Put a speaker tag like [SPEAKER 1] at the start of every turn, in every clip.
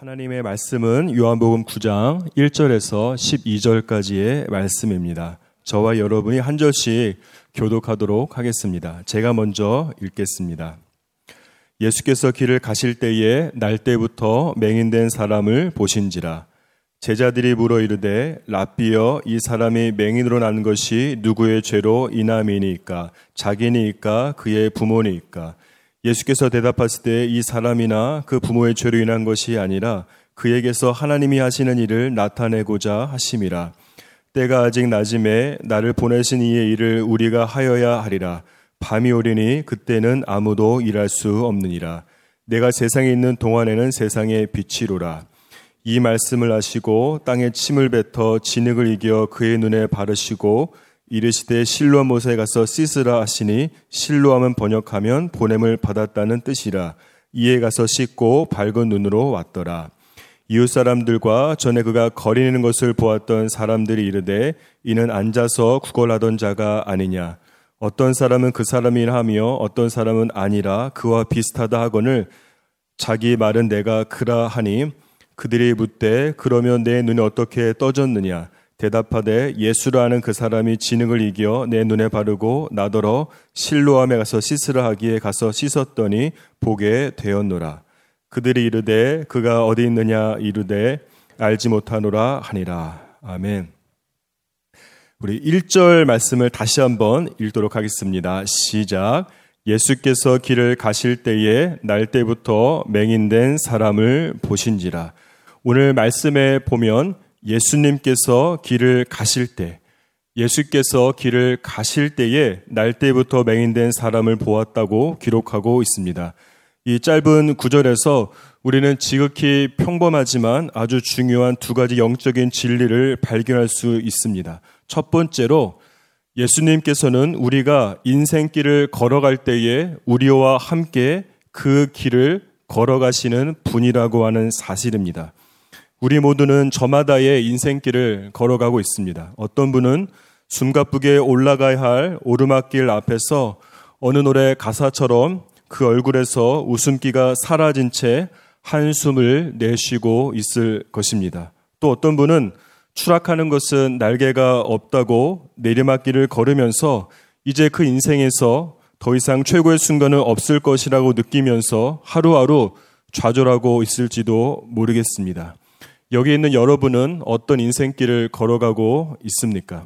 [SPEAKER 1] 하나님의 말씀은 요한복음 9장 1절에서 12절까지의 말씀입니다. 저와 여러분이 한 절씩 교독하도록 하겠습니다. 제가 먼저 읽겠습니다. 예수께서 길을 가실 때에 날 때부터 맹인된 사람을 보신지라 제자들이 물어 이르되 라비여 이 사람이 맹인으로 난 것이 누구의 죄로 이남이니까 자기니까 그의 부모니까 예수께서 대답하실 때 이 사람이나 그 부모의 죄로 인한 것이 아니라 그에게서 하나님이 하시는 일을 나타내고자 하심이라. 때가 아직 낮음에 나를 보내신 이의 일을 우리가 하여야 하리라. 밤이 오리니 그때는 아무도 일할 수 없느니라. 내가 세상에 있는 동안에는 세상의 빛이로라. 이 말씀을 하시고 땅에 침을 뱉어 진흙을 이겨 그의 눈에 바르시고 이르시되 실로암못에 가서 씻으라 하시니 실로암은 번역하면 보냄을 받았다는 뜻이라. 이에 가서 씻고 밝은 눈으로 왔더라. 이웃 사람들과 전에 그가 거리는 것을 보았던 사람들이 이르되 이는 앉아서 구걸하던 자가 아니냐. 어떤 사람은 그 사람이라 하며 어떤 사람은 아니라 그와 비슷하다 하거늘 자기 말은 내가 그라 하니 그들이 묻되 그러면 내 눈이 어떻게 떠졌느냐 대답하되 예수라 하는 그 사람이 진흙을 이겨 내 눈에 바르고 나더러 실로암에 가서 씻으라 하기에 가서 씻었더니 보게 되었노라. 그들이 이르되 그가 어디 있느냐 이르되 알지 못하노라 하니라. 아멘. 우리 1절 말씀을 다시 한번 읽도록 하겠습니다. 시작. 예수께서 길을 가실 때에 날 때부터 맹인된 사람을 보신지라. 오늘 말씀에 보면 예수님께서 길을 가실 때, 예수께서 길을 가실 때에 날 때부터 맹인된 사람을 보았다고 기록하고 있습니다. 이 짧은 구절에서 우리는 지극히 평범하지만 아주 중요한 두 가지 영적인 진리를 발견할 수 있습니다. 첫 번째로 예수님께서는 우리가 인생길을 걸어갈 때에 우리와 함께 그 길을 걸어가시는 분이라고 하는 사실입니다. 우리 모두는 저마다의 인생길을 걸어가고 있습니다. 어떤 분은 숨가쁘게 올라가야 할 오르막길 앞에서 어느 노래 가사처럼 그 얼굴에서 웃음기가 사라진 채 한숨을 내쉬고 있을 것입니다. 또 어떤 분은 추락하는 것은 날개가 없다고 내리막길을 걸으면서 이제 그 인생에서 더 이상 최고의 순간은 없을 것이라고 느끼면서 하루하루 좌절하고 있을지도 모르겠습니다. 여기 있는 여러분은 어떤 인생길을 걸어가고 있습니까?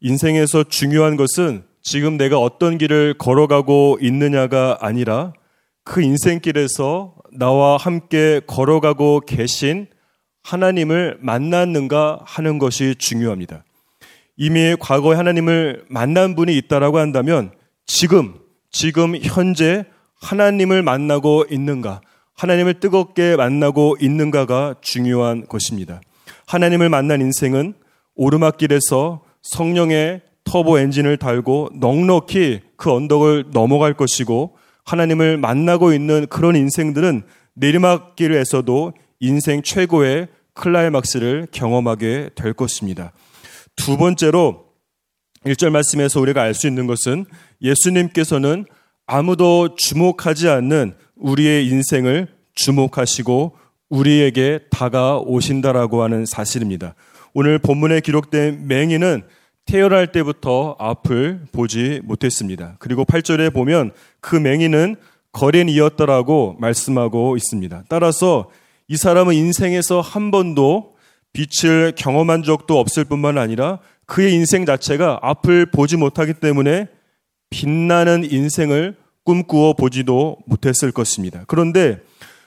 [SPEAKER 1] 인생에서 중요한 것은 지금 내가 어떤 길을 걸어가고 있느냐가 아니라 그 인생길에서 나와 함께 걸어가고 계신 하나님을 만났는가 하는 것이 중요합니다. 이미 과거에 하나님을 만난 분이 있다라고 한다면 지금, 지금 현재 하나님을 만나고 있는가? 하나님을 뜨겁게 만나고 있는가가 중요한 것입니다. 하나님을 만난 인생은 오르막길에서 성령의 터보 엔진을 달고 넉넉히 그 언덕을 넘어갈 것이고 하나님을 만나고 있는 그런 인생들은 내리막길에서도 인생 최고의 클라이막스를 경험하게 될 것입니다. 두 번째로 1절 말씀에서 우리가 알 수 있는 것은 예수님께서는 아무도 주목하지 않는 우리의 인생을 주목하시고 우리에게 다가오신다라고 하는 사실입니다. 오늘 본문에 기록된 맹인은 태어날 때부터 앞을 보지 못했습니다. 그리고 8절에 보면 그 맹인은 거린이었더라고 말씀하고 있습니다. 따라서 이 사람은 인생에서 한 번도 빛을 경험한 적도 없을 뿐만 아니라 그의 인생 자체가 앞을 보지 못하기 때문에 빛나는 인생을 꿈꾸어 보지도 못했을 것입니다. 그런데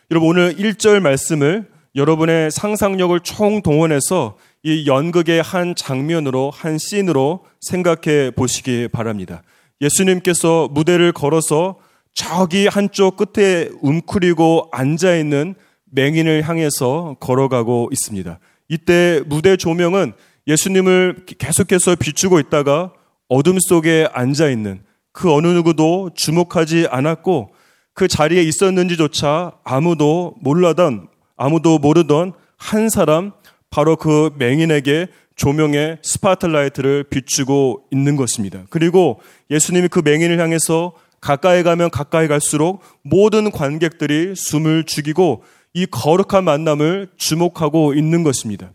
[SPEAKER 1] 여러분 오늘 1절 말씀을 여러분의 상상력을 총동원해서 이 연극의 한 장면으로 한 씬으로 생각해 보시기 바랍니다. 예수님께서 무대를 걸어서 저기 한쪽 끝에 움크리고 앉아 있는 맹인을 향해서 걸어가고 있습니다. 이때 무대 조명은 예수님을 계속해서 비추고 있다가 어둠 속에 앉아 있는 그 어느 누구도 주목하지 않았고 그 자리에 있었는지조차 아무도 몰라던 아무도 모르던 한 사람 바로 그 맹인에게 조명의 스포트라이트를 비추고 있는 것입니다. 그리고 예수님이 그 맹인을 향해서 가까이 가면 가까이 갈수록 모든 관객들이 숨을 죽이고 이 거룩한 만남을 주목하고 있는 것입니다.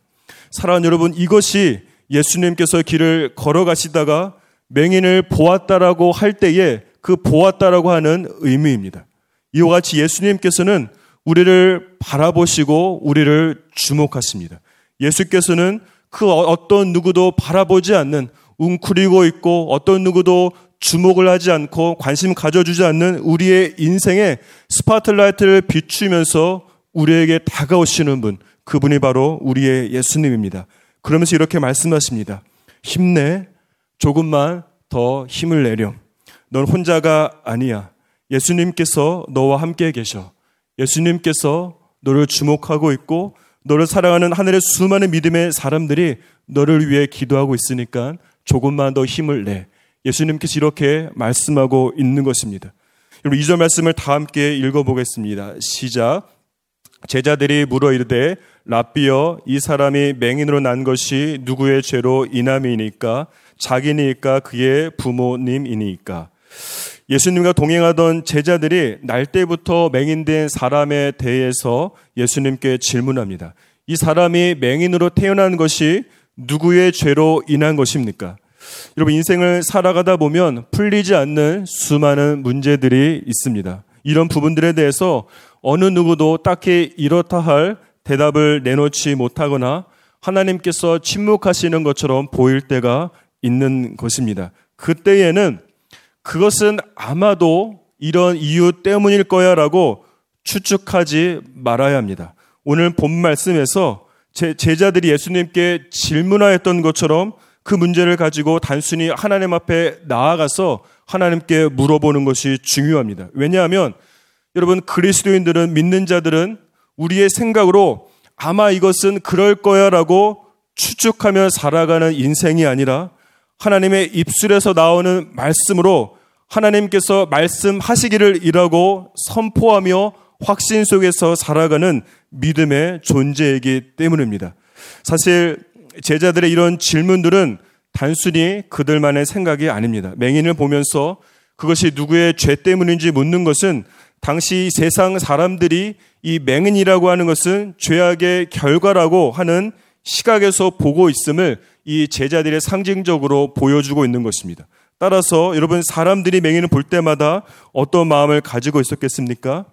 [SPEAKER 1] 사랑하는 여러분, 이것이 예수님께서 길을 걸어가시다가 맹인을 보았다라고 할 때에 그 보았다라고 하는 의미입니다. 이와 같이 예수님께서는 우리를 바라보시고 우리를 주목하십니다. 예수께서는 그 어, 어떤 누구도 바라보지 않는 웅크리고 있고 어떤 누구도 주목을 하지 않고 관심 가져주지 않는 우리의 인생에 스포트라이트를 비추면서 우리에게 다가오시는 분, 그분이 바로 우리의 예수님입니다. 그러면서 이렇게 말씀하십니다. 힘내. 조금만 더 힘을 내렴. 넌 혼자가 아니야. 예수님께서 너와 함께 계셔. 예수님께서 너를 주목하고 있고 너를 사랑하는 하늘의 수많은 믿음의 사람들이 너를 위해 기도하고 있으니까 조금만 더 힘을 내. 예수님께서 이렇게 말씀하고 있는 것입니다. 여러분, 2절 말씀을 다 함께 읽어보겠습니다. 시작. 제자들이 물어 이르되 라비여 이 사람이 맹인으로 난 것이 누구의 죄로 인함이니까 자기니까 그의 부모님이니까 예수님과 동행하던 제자들이 날 때부터 맹인된 사람에 대해서 예수님께 질문합니다. 이 사람이 맹인으로 태어난 것이 누구의 죄로 인한 것입니까? 여러분 인생을 살아가다 보면 풀리지 않는 수많은 문제들이 있습니다. 이런 부분들에 대해서 어느 누구도 딱히 이렇다 할 대답을 내놓지 못하거나 하나님께서 침묵하시는 것처럼 보일 때가 있는 것입니다. 그때에는 그것은 아마도 이런 이유 때문일 거야 라고 추측하지 말아야 합니다. 오늘 본 말씀에서 제 제자들이 예수님께 질문하였던 것처럼 그 문제를 가지고 단순히 하나님 앞에 나아가서 하나님께 물어보는 것이 중요합니다. 왜냐하면 여러분 그리스도인들은 믿는 자들은 우리의 생각으로 아마 이것은 그럴 거야라고 추측하며 살아가는 인생이 아니라 하나님의 입술에서 나오는 말씀으로 하나님께서 말씀하시기를 이라고 선포하며 확신 속에서 살아가는 믿음의 존재이기 때문입니다. 사실 제자들의 이런 질문들은 단순히 그들만의 생각이 아닙니다. 맹인을 보면서 그것이 누구의 죄 때문인지 묻는 것은 당시 세상 사람들이 이 맹인이라고 하는 것은 죄악의 결과라고 하는 시각에서 보고 있음을 이 제자들의 상징적으로 보여주고 있는 것입니다. 따라서 여러분 사람들이 맹인을 볼 때마다 어떤 마음을 가지고 있었겠습니까?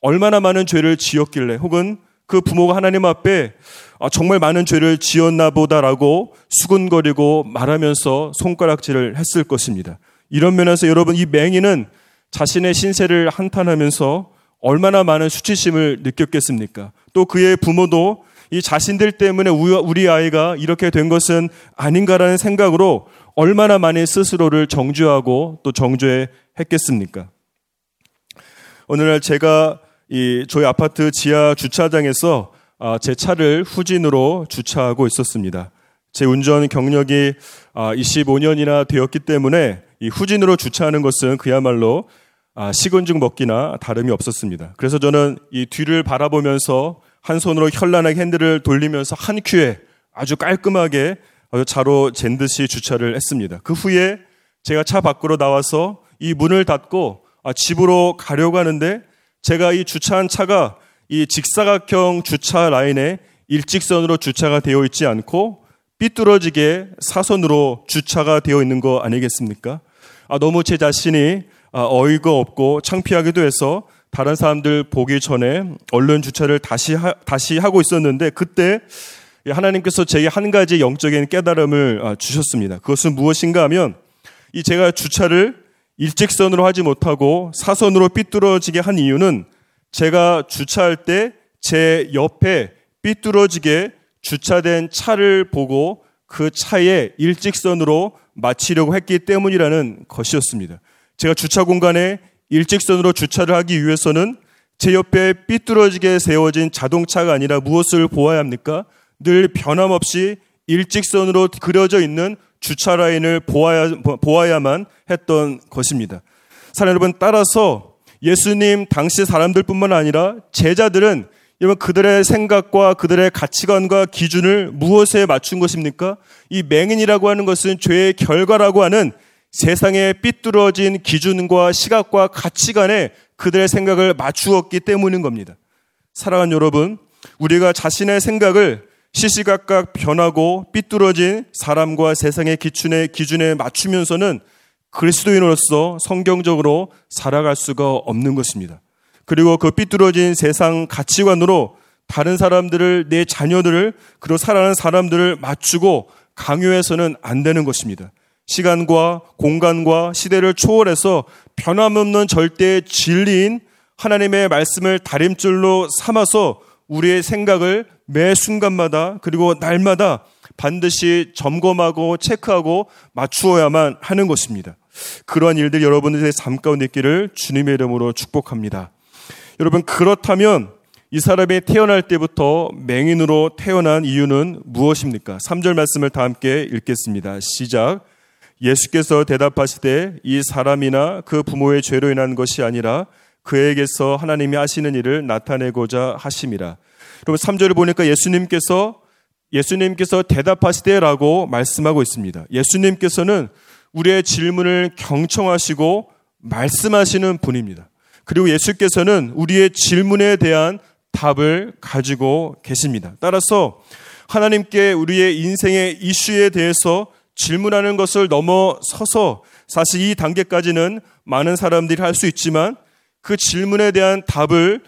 [SPEAKER 1] 얼마나 많은 죄를 지었길래 혹은 그 부모가 하나님 앞에 아, 정말 많은 죄를 지었나 보다라고 수근거리고 말하면서 손가락질을 했을 것입니다. 이런 면에서 여러분 이 맹인은 자신의 신세를 한탄하면서 얼마나 많은 수치심을 느꼈겠습니까? 또 그의 부모도 이 자신들 때문에 우리 아이가 이렇게 된 것은 아닌가라는 생각으로 얼마나 많이 스스로를 정죄하고 또 정죄 했겠습니까? 오늘날 제가 이 저희 아파트 지하 주차장에서 아, 제 차를 후진으로 주차하고 있었습니다. 제 운전 경력이 25년이나 아, 되었기 때문에 이 후진으로 주차하는 것은 그야말로 아, 식은 죽 먹기나 다름이 없었습니다. 그래서 저는 이 뒤를 바라보면서 한 손으로 현란하게 핸들을 돌리면서 한 큐에 아주 깔끔하게 아주 자로 잰 듯이 주차를 했습니다. 그 후에 제가 차 밖으로 나와서 이 문을 닫고 집으로 가려고 하는데 제가 이 주차한 차가 이 직사각형 주차 라인에 일직선으로 주차가 되어 있지 않고 삐뚤어지게 사선으로 주차가 되어 있는 거 아니겠습니까? 아, 너무 제 자신이 아, 어이가 없고 창피하기도 해서 다른 사람들 보기 전에 얼른 주차를 다시 하, 다시 하고 있었는데 그때 하나님께서 제게 한 가지 영적인 깨달음을 아, 주셨습니다. 그것은 무엇인가 하면 이 제가 주차를 일직선으로 하지 못하고 사선으로 삐뚤어지게 한 이유는 제가 주차할 때 제 옆에 삐뚤어지게 주차된 차를 보고 그 차에 일직선으로 마치려고 했기 때문이라는 것이었습니다. 제가 주차 공간에 일직선으로 주차를 하기 위해서는 제 옆에 삐뚤어지게 세워진 자동차가 아니라 무엇을 보아야 합니까? 늘 변함없이 일직선으로 그려져 있는 주차 라인을 보아야, 보아야만 했던 것입니다. 사랑 여러분, 따라서 예수님 당시 사람들뿐만 아니라 제자들은 여러분 그들의 생각과 그들의 가치관과 기준을 무엇에 맞춘 것입니까? 이 맹인이라고 하는 것은 죄의 결과라고 하는 세상의 삐뚤어진 기준과 시각과 가치관에 그들의 생각을 맞추었기 때문인 겁니다. 사랑하는 여러분, 우리가 자신의 생각을 시시각각 변하고 삐뚤어진 사람과 세상의 기준에, 기준에 맞추면서는 그리스도인으로서 성경적으로 살아갈 수가 없는 것입니다. 그리고 그 삐뚤어진 세상 가치관으로 다른 사람들을, 내 자녀들을, 그리고 살아가는 사람들을 맞추고 강요해서는 안 되는 것입니다. 시간과 공간과 시대를 초월해서 변함없는 절대의 진리인 하나님의 말씀을 다림줄로 삼아서 우리의 생각을 매 순간마다 그리고 날마다 반드시 점검하고 체크하고 맞추어야만 하는 것입니다. 그러한 일들 여러분들의 삶 가운데 있기를 주님의 이름으로 축복합니다. 여러분 그렇다면 이 사람이 태어날 때부터 맹인으로 태어난 이유는 무엇입니까? 3절 말씀을 다 함께 읽겠습니다. 시작. 예수께서 대답하시되 이 사람이나 그 부모의 죄로 인한 것이 아니라 그에게서 하나님이 하시는 일을 나타내고자 하심이라. 여러분 3절을 보니까 예수님께서 예수님께서 대답하시되라고 말씀하고 있습니다. 예수님께서는 우리의 질문을 경청하시고 말씀하시는 분입니다. 그리고 예수께서는 우리의 질문에 대한 답을 가지고 계십니다. 따라서 하나님께 우리의 인생의 이슈에 대해서 질문하는 것을 넘어서서 사실 이 단계까지는 많은 사람들이 할 수 있지만 그 질문에 대한 답을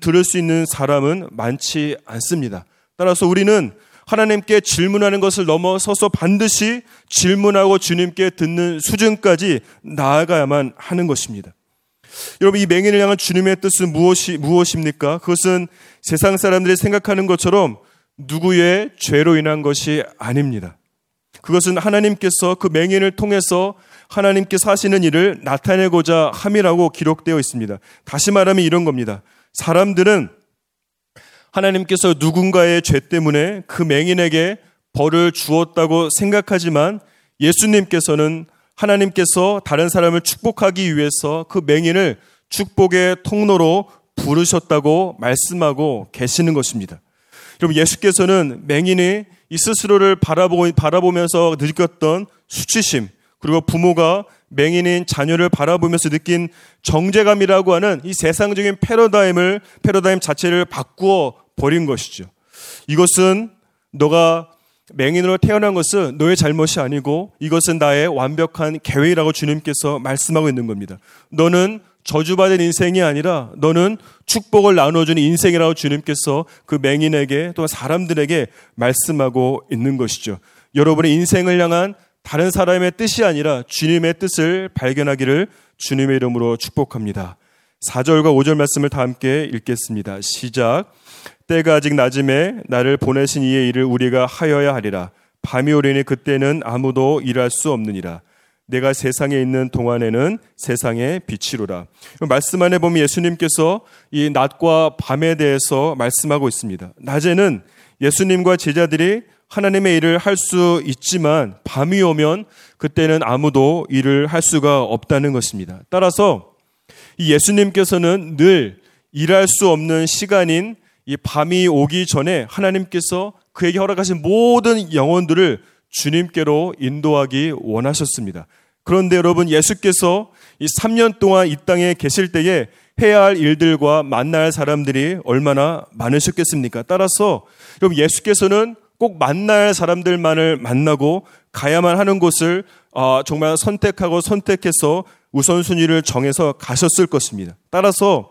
[SPEAKER 1] 들을 수 있는 사람은 많지 않습니다. 따라서 우리는 하나님께 질문하는 것을 넘어서서 반드시 질문하고 주님께 듣는 수준까지 나아가야만 하는 것입니다. 여러분, 이 맹인을 향한 주님의 뜻은 무엇이, 무엇입니까? 그것은 세상 사람들이 생각하는 것처럼 누구의 죄로 인한 것이 아닙니다. 그것은 하나님께서 그 맹인을 통해서 하나님께서 하시는 일을 나타내고자 함이라고 기록되어 있습니다. 다시 말하면 이런 겁니다. 사람들은 하나님께서 누군가의 죄 때문에 그 맹인에게 벌을 주었다고 생각하지만 예수님께서는 하나님께서 다른 사람을 축복하기 위해서 그 맹인을 축복의 통로로 부르셨다고 말씀하고 계시는 것입니다. 여러분 예수께서는 맹인이 이 스스로를 바라보고 바라보면서 느꼈던 수치심 그리고 부모가 맹인인 자녀를 바라보면서 느낀 정제감이라고 하는 이 세상적인 패러다임을 패러다임 자체를 바꾸어 버린 것이죠. 이것은 너가 맹인으로 태어난 것은 너의 잘못이 아니고 이것은 나의 완벽한 계획이라고 주님께서 말씀하고 있는 겁니다. 너는 저주받은 인생이 아니라 너는 축복을 나눠주는 인생이라고 주님께서 그 맹인에게 또 사람들에게 말씀하고 있는 것이죠. 여러분의 인생을 향한 다른 사람의 뜻이 아니라 주님의 뜻을 발견하기를 주님의 이름으로 축복합니다. 4절과 5절 말씀을 다 함께 읽겠습니다. 시작. 때가 아직 낮음에 나를 보내신 이의 일을 우리가 하여야 하리라. 밤이 오리니 그때는 아무도 일할 수 없느니라. 내가 세상에 있는 동안에는 세상의 빛이로라. 말씀 안에 보면 예수님께서 이 낮과 밤에 대해서 말씀하고 있습니다. 낮에는 예수님과 제자들이 하나님의 일을 할 수 있지만 밤이 오면 그때는 아무도 일을 할 수가 없다는 것입니다. 따라서 이 예수님께서는 늘 일할 수 없는 시간인 이 밤이 오기 전에 하나님께서 그에게 허락하신 모든 영혼들을 주님께로 인도하기 원하셨습니다. 그런데 여러분 예수께서 이 3년 동안 이 땅에 계실 때에 해야 할 일들과 만날 사람들이 얼마나 많으셨겠습니까? 따라서 여러분 예수께서는 꼭 만날 사람들만을 만나고 가야만 하는 곳을 어, 정말 선택하고 선택해서 우선순위를 정해서 가셨을 것입니다. 따라서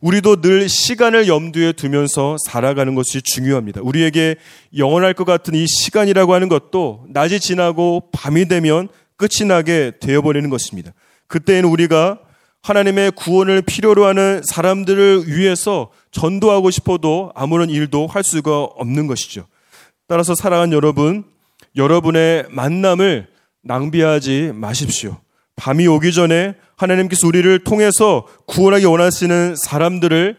[SPEAKER 1] 우리도 늘 시간을 염두에 두면서 살아가는 것이 중요합니다. 우리에게 영원할 것 같은 이 시간이라고 하는 것도 낮이 지나고 밤이 되면 끝이 나게 되어버리는 것입니다. 그때에는 우리가 하나님의 구원을 필요로 하는 사람들을 위해서 전도하고 싶어도 아무런 일도 할 수가 없는 것이죠. 따라서 사랑하는 여러분, 여러분의 만남을 낭비하지 마십시오. 밤이 오기 전에 하나님께서 우리를 통해서 구원하기 원하시는 사람들을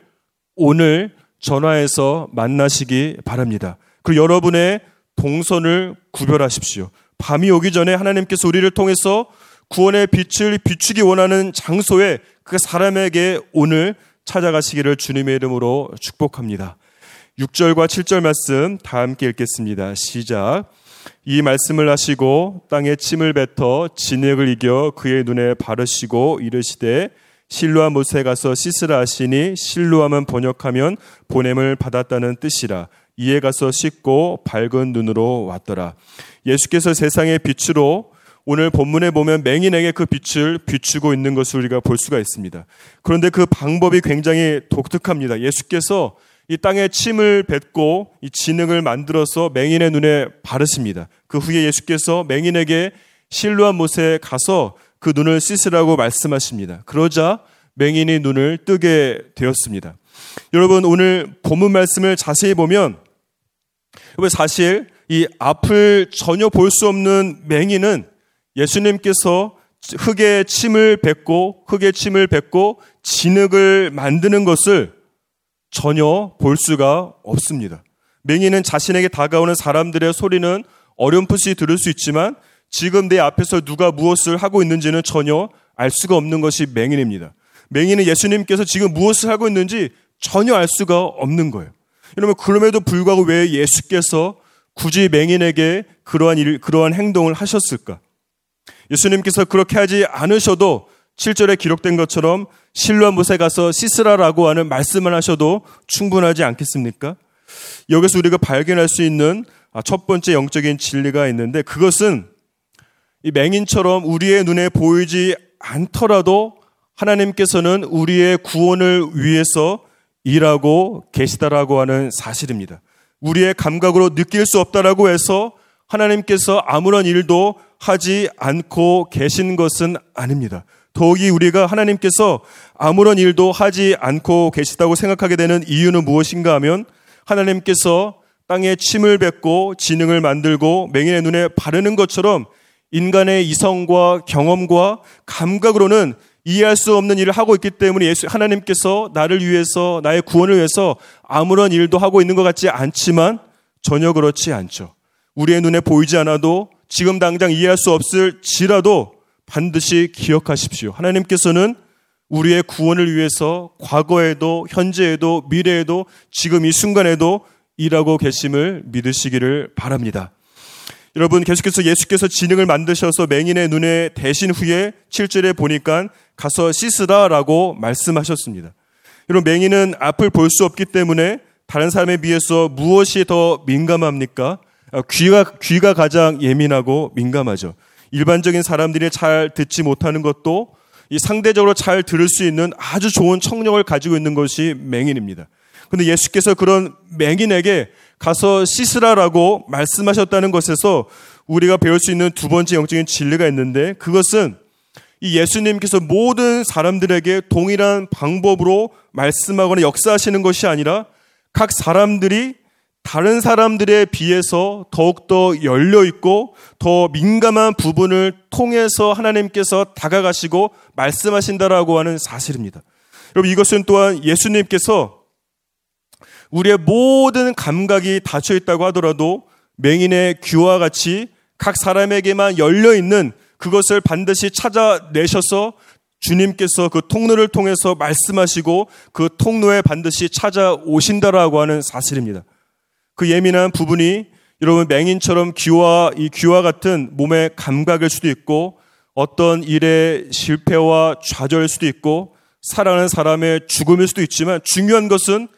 [SPEAKER 1] 오늘 전화해서 만나시기 바랍니다. 그리고 여러분의 동선을 구별하십시오. 밤이 오기 전에 하나님께서 우리를 통해서 구원의 빛을 비추기 원하는 장소에 그 사람에게 오늘 찾아가시기를 주님의 이름으로 축복합니다. 6절과 7절 말씀 다 함께 읽겠습니다. 시작. 이 말씀을 하시고 땅에 침을 뱉어 진액을 이겨 그의 눈에 바르시고 이르시되 실로암 못에 가서 씻으라 하시니 실로암은 번역하면 보냄을 받았다는 뜻이라 이에 가서 씻고 밝은 눈으로 왔더라. 예수께서 세상의 빛으로 오늘 본문에 보면 맹인에게 그 빛을 비추고 있는 것을 우리가 볼 수가 있습니다. 그런데 그 방법이 굉장히 독특합니다. 예수께서 이 땅에 침을 뱉고 이 진흙을 만들어서 맹인의 눈에 바르십니다. 그 후에 예수께서 맹인에게 실루한 못에 가서 그 눈을 씻으라고 말씀하십니다. 그러자 맹인이 눈을 뜨게 되었습니다. 여러분 오늘 본문 말씀을 자세히 보면 사실 이 앞을 전혀 볼 수 없는 맹인은 예수님께서 흙에 침을 뱉고 흙에 침을 뱉고 진흙을 만드는 것을 전혀 볼 수가 없습니다. 맹인은 자신에게 다가오는 사람들의 소리는 어렴풋이 들을 수 있지만 지금 내 앞에서 누가 무엇을 하고 있는지는 전혀 알 수가 없는 것이 맹인입니다. 맹인은 예수님께서 지금 무엇을 하고 있는지 전혀 알 수가 없는 거예요. 여러분 그럼에도 불구하고 왜 예수께서 굳이 맹인에게 그러한 일, 그러한 행동을 하셨을까? 예수님께서 그렇게 하지 않으셔도 7절에 기록된 것처럼 실로암 못에 가서 씻으라라고 하는 말씀을 하셔도 충분하지 않겠습니까? 여기서 우리가 발견할 수 있는 아, 첫 번째 영적인 진리가 있는데 그것은 이 맹인처럼 우리의 눈에 보이지 않더라도 하나님께서는 우리의 구원을 위해서 일하고 계시다라고 하는 사실입니다. 우리의 감각으로 느낄 수 없다라고 해서 하나님께서 아무런 일도 하지 않고 계신 것은 아닙니다. 더욱이 우리가 하나님께서 아무런 일도 하지 않고 계시다고 생각하게 되는 이유는 무엇인가 하면 하나님께서 땅에 침을 뱉고 지능을 만들고 맹인의 눈에 바르는 것처럼 인간의 이성과 경험과 감각으로는 이해할 수 없는 일을 하고 있기 때문에 예수 하나님께서 나를 위해서 나의 구원을 위해서 아무런 일도 하고 있는 것 같지 않지만 전혀 그렇지 않죠. 우리의 눈에 보이지 않아도 지금 당장 이해할 수 없을지라도 반드시 기억하십시오. 하나님께서는 우리의 구원을 위해서 과거에도 현재에도 미래에도 지금 이 순간에도 일하고 계심을 믿으시기를 바랍니다. 여러분 계속해서 예수께서 진흙을 만드셔서 맹인의 눈에 대신 후에 7절에 보니까 가서 씻으라라고 말씀하셨습니다. 여러분 맹인은 앞을 볼 수 없기 때문에 다른 사람에 비해서 무엇이 더 민감합니까? 아, 귀가 귀가 가장 예민하고 민감하죠. 일반적인 사람들이 잘 듣지 못하는 것도 이 상대적으로 잘 들을 수 있는 아주 좋은 청력을 가지고 있는 것이 맹인입니다. 근데 예수께서 그런 맹인에게 가서 씻으라라고 말씀하셨다는 것에서 우리가 배울 수 있는 두 번째 영적인 진리가 있는데 그것은 이 예수님께서 모든 사람들에게 동일한 방법으로 말씀하거나 역사하시는 것이 아니라 각 사람들이 다른 사람들에 비해서 더욱더 열려있고 더 민감한 부분을 통해서 하나님께서 다가가시고 말씀하신다라고 하는 사실입니다. 여러분 이것은 또한 예수님께서 우리의 모든 감각이 닫혀 있다고 하더라도 맹인의 귀와 같이 각 사람에게만 열려 있는 그것을 반드시 찾아내셔서 주님께서 그 통로를 통해서 말씀하시고 그 통로에 반드시 찾아오신다라고 하는 사실입니다. 그 예민한 부분이 여러분 맹인처럼 귀와 이 귀와 같은 몸의 감각일 수도 있고 어떤 일의 실패와 좌절일 수도 있고 사랑하는 사람의 죽음일 수도 있지만 중요한 것은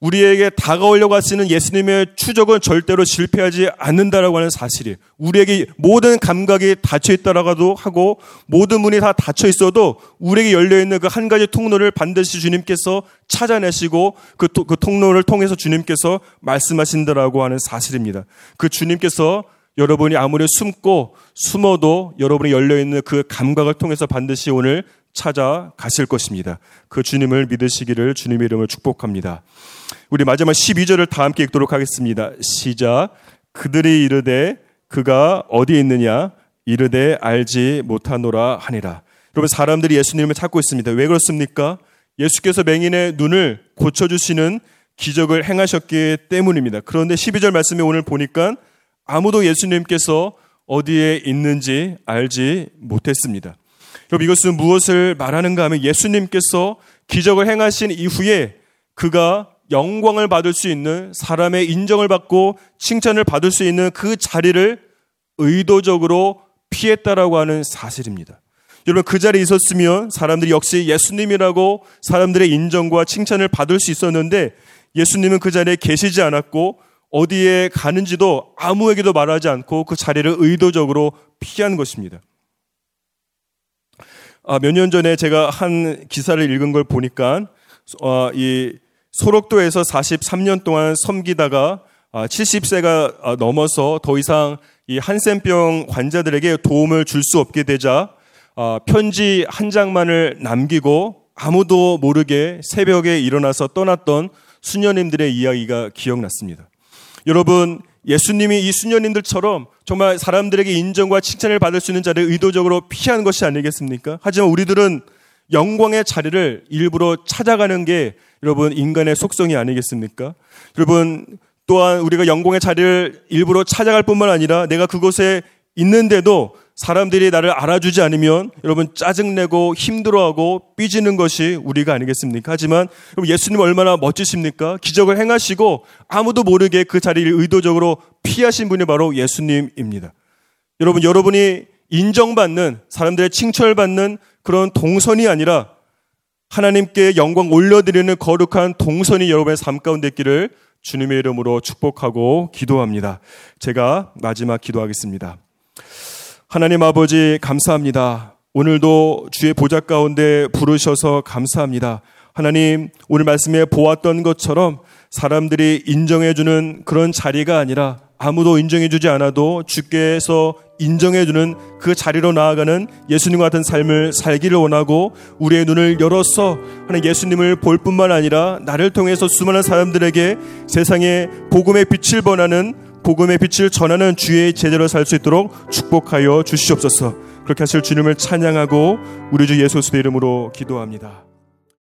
[SPEAKER 1] 우리에게 다가오려고 하시는 예수님의 추적은 절대로 실패하지 않는다라고 하는 사실이 우리에게 모든 감각이 닫혀 있다라고도 하고 모든 문이 다 닫혀 있어도 우리에게 열려 있는 그 한 가지 통로를 반드시 주님께서 찾아내시고 그, 그 통로를 통해서 주님께서 말씀하신다라고 하는 사실입니다. 그 주님께서 여러분이 아무리 숨고 숨어도 여러분이 열려 있는 그 감각을 통해서 반드시 오늘 찾아가실 것입니다. 그 주님을 믿으시기를 주님의 이름을 축복합니다. 우리 마지막 12절을 다 함께 읽도록 하겠습니다. 시작. 그들이 이르되 그가 어디 있느냐 이르되 알지 못하노라 하니라. 여러분 사람들이 예수님을 찾고 있습니다. 왜 그렇습니까? 예수께서 맹인의 눈을 고쳐 주시는 기적을 행하셨기 때문입니다. 그런데 12절 말씀에 오늘 보니까 아무도 예수님께서 어디에 있는지 알지 못했습니다. 그럼 이것은 무엇을 말하는가 하면 예수님께서 기적을 행하신 이후에 그가 영광을 받을 수 있는 사람의 인정을 받고 칭찬을 받을 수 있는 그 자리를 의도적으로 피했다라고 하는 사실입니다. 여러분 그 자리에 있었으면 사람들이 역시 예수님이라고 사람들의 인정과 칭찬을 받을 수 있었는데 예수님은 그 자리에 계시지 않았고 어디에 가는지도 아무에게도 말하지 않고 그 자리를 의도적으로 피한 것입니다. 아, 몇년 전에 제가 한 기사를 읽은 걸 보니까 어, 이 소록도에서 43년 동안 섬기다가 아, 70세가 아, 넘어서 더 이상 이 한센병 환자들에게 도움을 줄 수 없게 되자 아, 편지 한 장만을 남기고 아무도 모르게 새벽에 일어나서 떠났던 수녀님들의 이야기가 기억났습니다. 여러분, 예수님이 이 수녀님들처럼 정말 사람들에게 인정과 칭찬을 받을 수 있는 자리를 의도적으로 피한 것이 아니겠습니까? 하지만 우리들은 영광의 자리를 일부러 찾아가는 게 여러분 인간의 속성이 아니겠습니까? 여러분 또한 우리가 영광의 자리를 일부러 찾아갈 뿐만 아니라 내가 그곳에 있는데도 사람들이 나를 알아주지 않으면 여러분 짜증내고 힘들어하고 삐지는 것이 우리가 아니겠습니까? 하지만 예수님 얼마나 멋지십니까? 기적을 행하시고 아무도 모르게 그 자리를 의도적으로 피하신 분이 바로 예수님입니다. 여러분, 여러분이 인정받는 사람들의 칭찬받는 그런 동선이 아니라 하나님께 영광 올려드리는 거룩한 동선이 여러분의 삶 가운데 있기를 주님의 이름으로 축복하고 기도합니다. 제가 마지막 기도하겠습니다. 하나님 아버지 감사합니다. 오늘도 주의 보좌 가운데 부르셔서 감사합니다. 하나님 오늘 말씀에 보았던 것처럼 사람들이 인정해주는 그런 자리가 아니라 아무도 인정해주지 않아도 주께서 인정해주는 그 자리로 나아가는 예수님 같은 삶을 살기를 원하고 우리의 눈을 열어서 하는 예수님을 볼 뿐만 아니라 나를 통해서 수많은 사람들에게 세상에 복음의 빛을 번하는 복음의 빛을 전하는 주의 제대로 살 수 있도록 축복하여 주시옵소서. 그렇게 하실 주님을 찬양하고 우리 주 예수 그리스도의 이름으로 기도합니다.